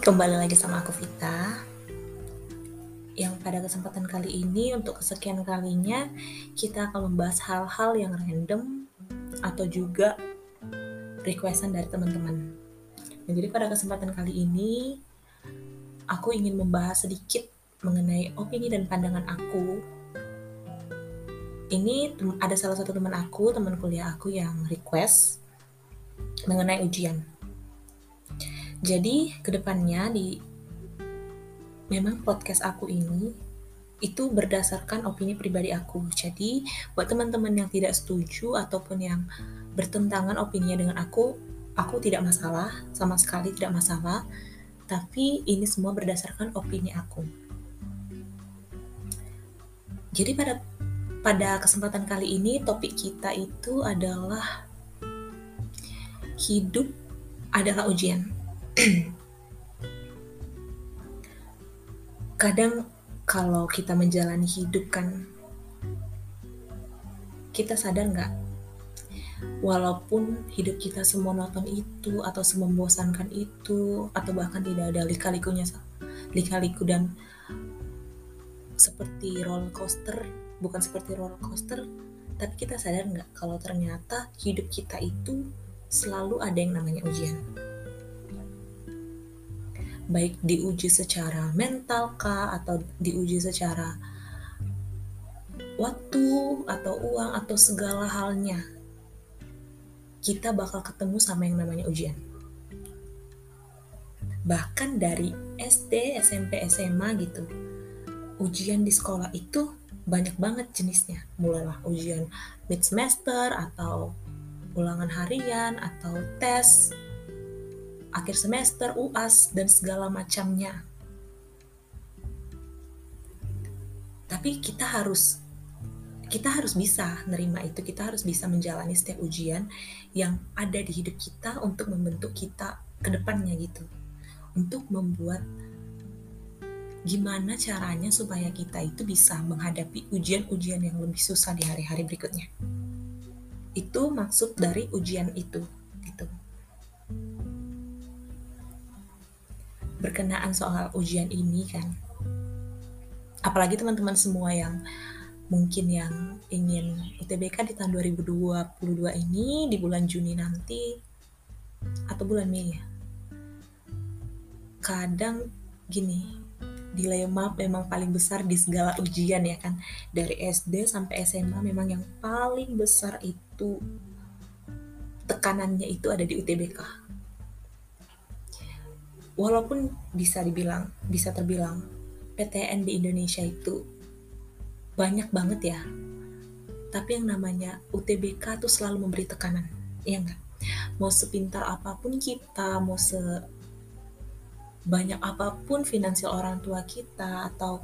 kembali lagi sama aku Vita. Yang pada kesempatan kali ini untuk kesekian kalinya Kita akan membahas hal-hal yang random Atau juga requestan dari teman-teman. Nah, Jadi pada kesempatan kali ini Aku ingin membahas sedikit mengenai opini dan pandangan aku. Ini ada salah satu teman aku, teman kuliah aku yang request mengenai ujian jadi ke depannya di memang podcast aku ini itu berdasarkan opini pribadi aku. Jadi buat teman-teman yang tidak setuju ataupun yang bertentangan opininya dengan aku, aku tidak masalah, sama sekali tidak masalah. Tapi ini semua berdasarkan opini aku. Jadi pada pada kesempatan kali ini topik kita itu adalah hidup adalah ujian. Kadang kalau kita menjalani hidup kan kita sadar nggak? Walaupun hidup kita semua nonton itu atau semembosankan itu atau bahkan tidak ada lika-likunya lika-liku dan seperti roller coaster bukan seperti roller coaster tapi kita sadar nggak kalau ternyata hidup kita itu selalu ada yang namanya ujian baik diuji secara mental kah atau diuji secara waktu atau uang atau segala halnya kita bakal ketemu sama yang namanya ujian. Bahkan dari SD, SMP, SMA gitu ujian di sekolah itu banyak banget jenisnya. Mulailah ujian mid semester atau ulangan harian atau tes akhir semester, UAS, dan segala macamnya. Tapi kita harus kita harus bisa nerima itu, kita harus bisa menjalani setiap ujian yang ada di hidup kita untuk membentuk kita ke depannya gitu. Untuk membuat gimana caranya supaya kita itu bisa menghadapi ujian-ujian yang lebih susah di hari-hari berikutnya. Itu maksud dari ujian itu gitu. Berkenaan soal ujian ini kan. Apalagi teman-teman semua yang mungkin yang ingin UTBK di tahun 2022 ini di bulan Juni nanti atau bulan Mei ya. Kadang gini dilema memang paling besar di segala ujian ya kan. Dari SD sampai SMA memang yang paling besar itu tekanannya itu ada di UTBK walaupun bisa dibilang bisa terbilang PTN di Indonesia itu banyak banget ya. Tapi yang namanya UTBK tuh selalu memberi tekanan ya enggak mau sepintar apa pun kita mau se banyak apa pun finansial orang tua kita atau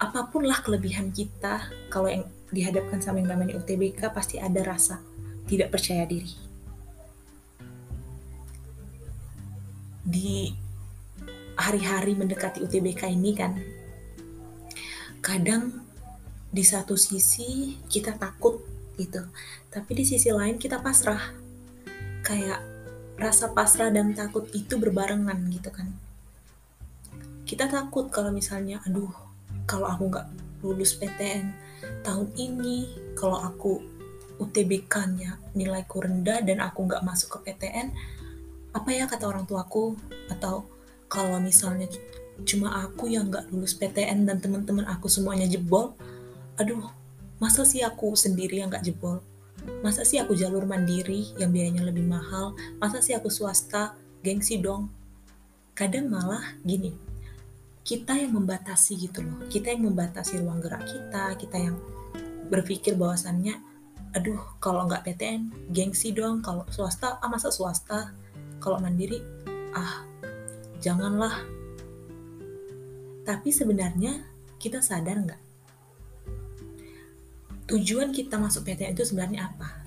apa pun lah kelebihan kita kalau yang dihadapkan sama yang namanya UTBK pasti ada rasa tidak percaya diri di hari-hari mendekati UTBK ini kan kadang di satu sisi kita takut gitu tapi di sisi lain kita pasrah. Kayak rasa pasrah dan takut itu berbarengan gitu kan. Kita takut kalau misalnya aduh kalau aku nggak lulus PTN tahun ini kalau aku UTBK-nya nilaiku rendah dan aku nggak masuk ke PTN apa ya kata orang tuaku? Atau kalau misalnya cuma aku yang nggak lulus PTN dan teman-teman aku semuanya jebol aduh masa sih aku sendiri yang nggak jebol? Masa sih aku jalur mandiri yang biayanya lebih mahal? Masa sih aku swasta gengsi dong? Kadang malah gini kita yang membatasi gitu loh. Kita yang membatasi ruang gerak kita kita yang berpikir bahwasannya aduh kalau nggak PTN gengsi dong. Kalau swasta ah masa swasta kalau mandiri ah janganlah. Tapi sebenarnya kita sadar nggak? Tujuan kita masuk PTN itu sebenarnya apa?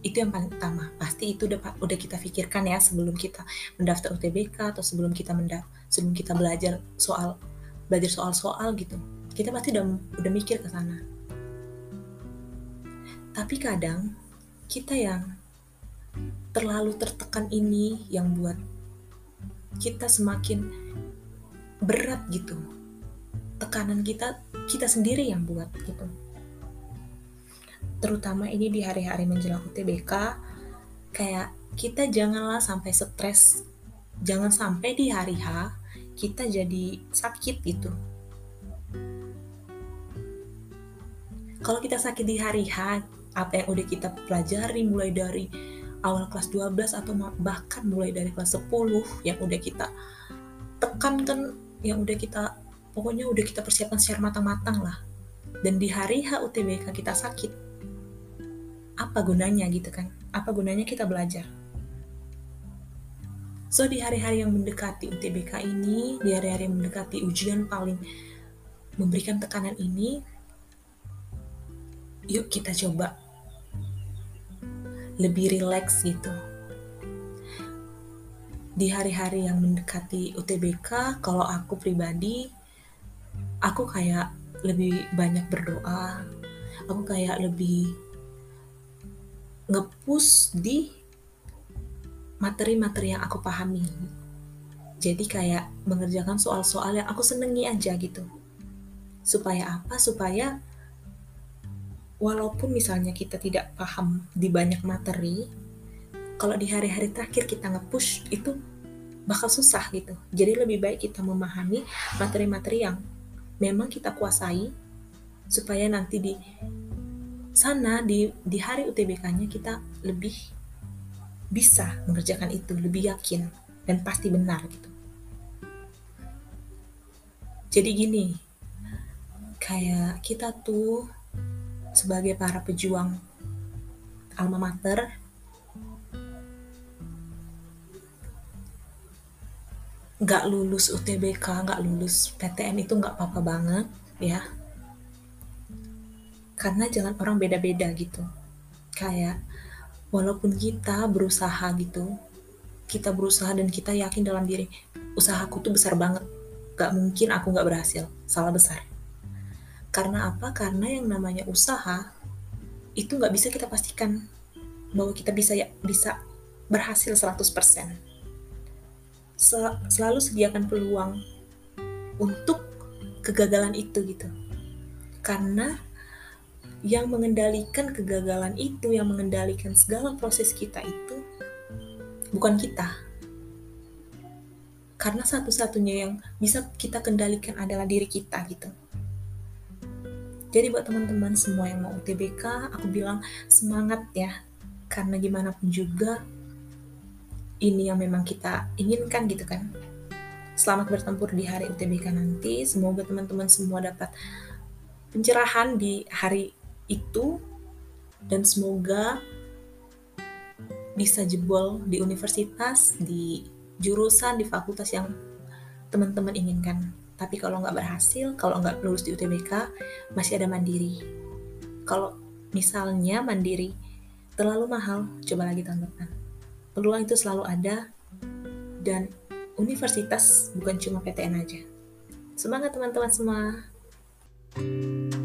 Itu yang paling utama. Pasti itu udah udah kita pikirkan ya sebelum kita mendaftar UTBK atau sebelum kita mendaftar sebelum kita belajar soal belajar soal-soal gitu. Kita pasti udah udah mikir ke sana. Tapi kadang kita yang terlalu tertekan ini yang buat kita semakin berat gitu. Tekanan kita kita sendiri yang buat gitu. Terutama ini di hari-hari menjelang UTBK kayak kita janganlah sampai stres. Jangan sampai di hari H kita jadi sakit gitu. Kalau kita sakit di hari H apa yang udah kita pelajari mulai dari awal kelas 12 atau bahkan mulai dari kelas 10 yang udah kita tekankan yang udah kita pokoknya udah kita persiapkan secara matang-matang lah. Dan di hari H UTBK kita sakit apa gunanya gitu kan? Apa gunanya kita belajar? So di hari-hari yang mendekati UTBK ini di hari-hari yang mendekati ujian paling memberikan tekanan ini yuk kita coba lebih rileks gitu. Di hari-hari yang mendekati UTBK, kalau aku pribadi, aku kayak lebih banyak berdoa, aku kayak lebih ngepus di materi-materi yang aku pahami. Jadi kayak mengerjakan soal-soal yang aku senengi aja gitu. Supaya apa? Supaya walaupun misalnya kita tidak paham di banyak materi, kalau di hari-hari terakhir kita nge-push itu bakal susah gitu. Jadi lebih baik kita memahami materi-materi yang memang kita kuasai supaya nanti di sana di di hari UTBK-nya kita lebih bisa mengerjakan itu, lebih yakin dan pasti benar gitu. Jadi gini, kayak kita tuh sebagai para pejuang alma mater nggak lulus UTBK, nggak lulus PTN itu nggak apa-apa banget ya. Karena jalan orang beda-beda gitu. Kayak walaupun kita berusaha gitu, kita berusaha dan kita yakin dalam diri, usahaku tuh besar banget. Gak mungkin aku nggak berhasil, salah besar. Karena apa? Karena yang namanya usaha itu nggak bisa kita pastikan bahwa kita bisa ya bisa berhasil 100%. Sel selalu sediakan peluang untuk kegagalan itu gitu. Karena yang mengendalikan kegagalan itu, yang mengendalikan segala proses kita itu bukan kita. Karena satu-satunya yang bisa kita kendalikan adalah diri kita gitu. Jadi buat teman-teman semua yang mau UTBK, aku bilang semangat ya. Karena gimana pun juga ini yang memang kita inginkan gitu kan. Selamat bertempur di hari UTBK nanti. Semoga teman-teman semua dapat pencerahan di hari itu dan semoga bisa jebol di universitas, di jurusan, di fakultas yang teman-teman inginkan. Tapi kalau nggak berhasil, kalau nggak lulus di UTBK, masih ada mandiri. Kalau misalnya mandiri terlalu mahal, coba lagi tahun. Peluang itu selalu ada dan universitas bukan cuma PTN aja. Semangat teman-teman semua. thank you